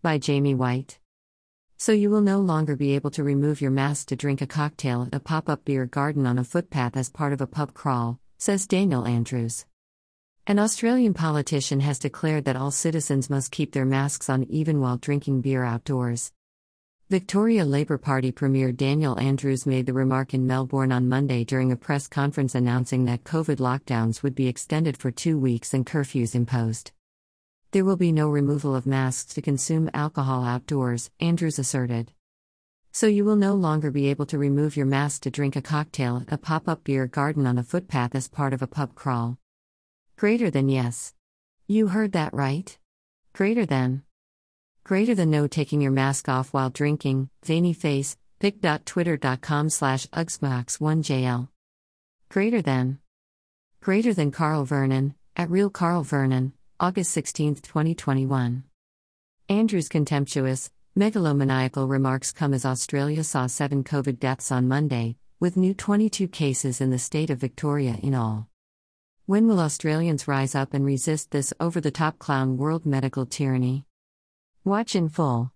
By Jamie White. So you will no longer be able to remove your mask to drink a cocktail at a pop up beer garden on a footpath as part of a pub crawl, says Daniel Andrews. An Australian politician has declared that all citizens must keep their masks on even while drinking beer outdoors. Victoria Labour Party Premier Daniel Andrews made the remark in Melbourne on Monday during a press conference announcing that COVID lockdowns would be extended for two weeks and curfews imposed. There will be no removal of masks to consume alcohol outdoors, Andrews asserted. So you will no longer be able to remove your mask to drink a cocktail at a pop up beer garden on a footpath as part of a pub crawl. Greater than yes. You heard that right? Greater than. Greater than no taking your mask off while drinking, veiny face, pic.twitter.com slash ugsmax1jl. Greater than. Greater than Carl Vernon, at real Carl Vernon. August 16, 2021. Andrew's contemptuous, megalomaniacal remarks come as Australia saw seven COVID deaths on Monday, with new 22 cases in the state of Victoria in all. When will Australians rise up and resist this over the top clown world medical tyranny? Watch in full.